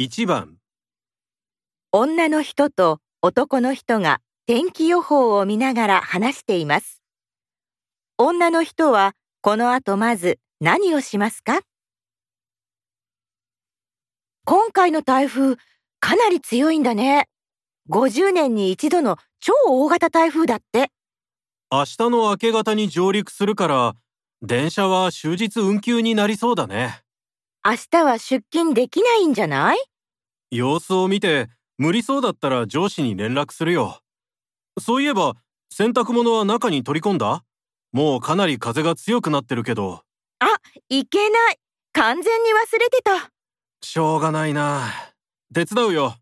1番女の人と男の人が天気予報を見ながら話しています。女の人はこの後まず何をしますか？今回の台風かなり強いんだね。50年に一度の超大型台風だって。明日の明け方に上陸するから電車は終日運休になりそうだね明日は出勤できないんじゃない？様子を見て無理そうだったら上司に連絡するよ。そういえば洗濯物は中に取り込んだ？もうかなり風が強くなってるけど。いけない。完全に忘れてた。しょうがないな。手伝うよ。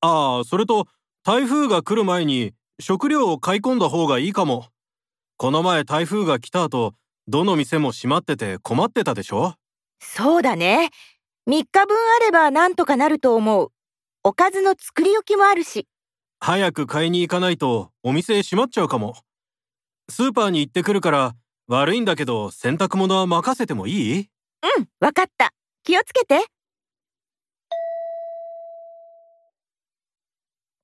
ああそれと台風が来る前に食料を買い込んだ方がいいかも。この前台風が来た後どの店も閉まってて困ってたでしょ？そうだね。3日分あればなんとかなると思う。おかずの作り置きもあるし。早く買いに行かないとお店閉まっちゃうかもスーパーに行ってくるから悪いんだけど洗濯物は任せてもいい？うん、わかった。気をつけて。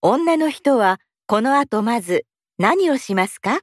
女の人はこの後まず何をしますか？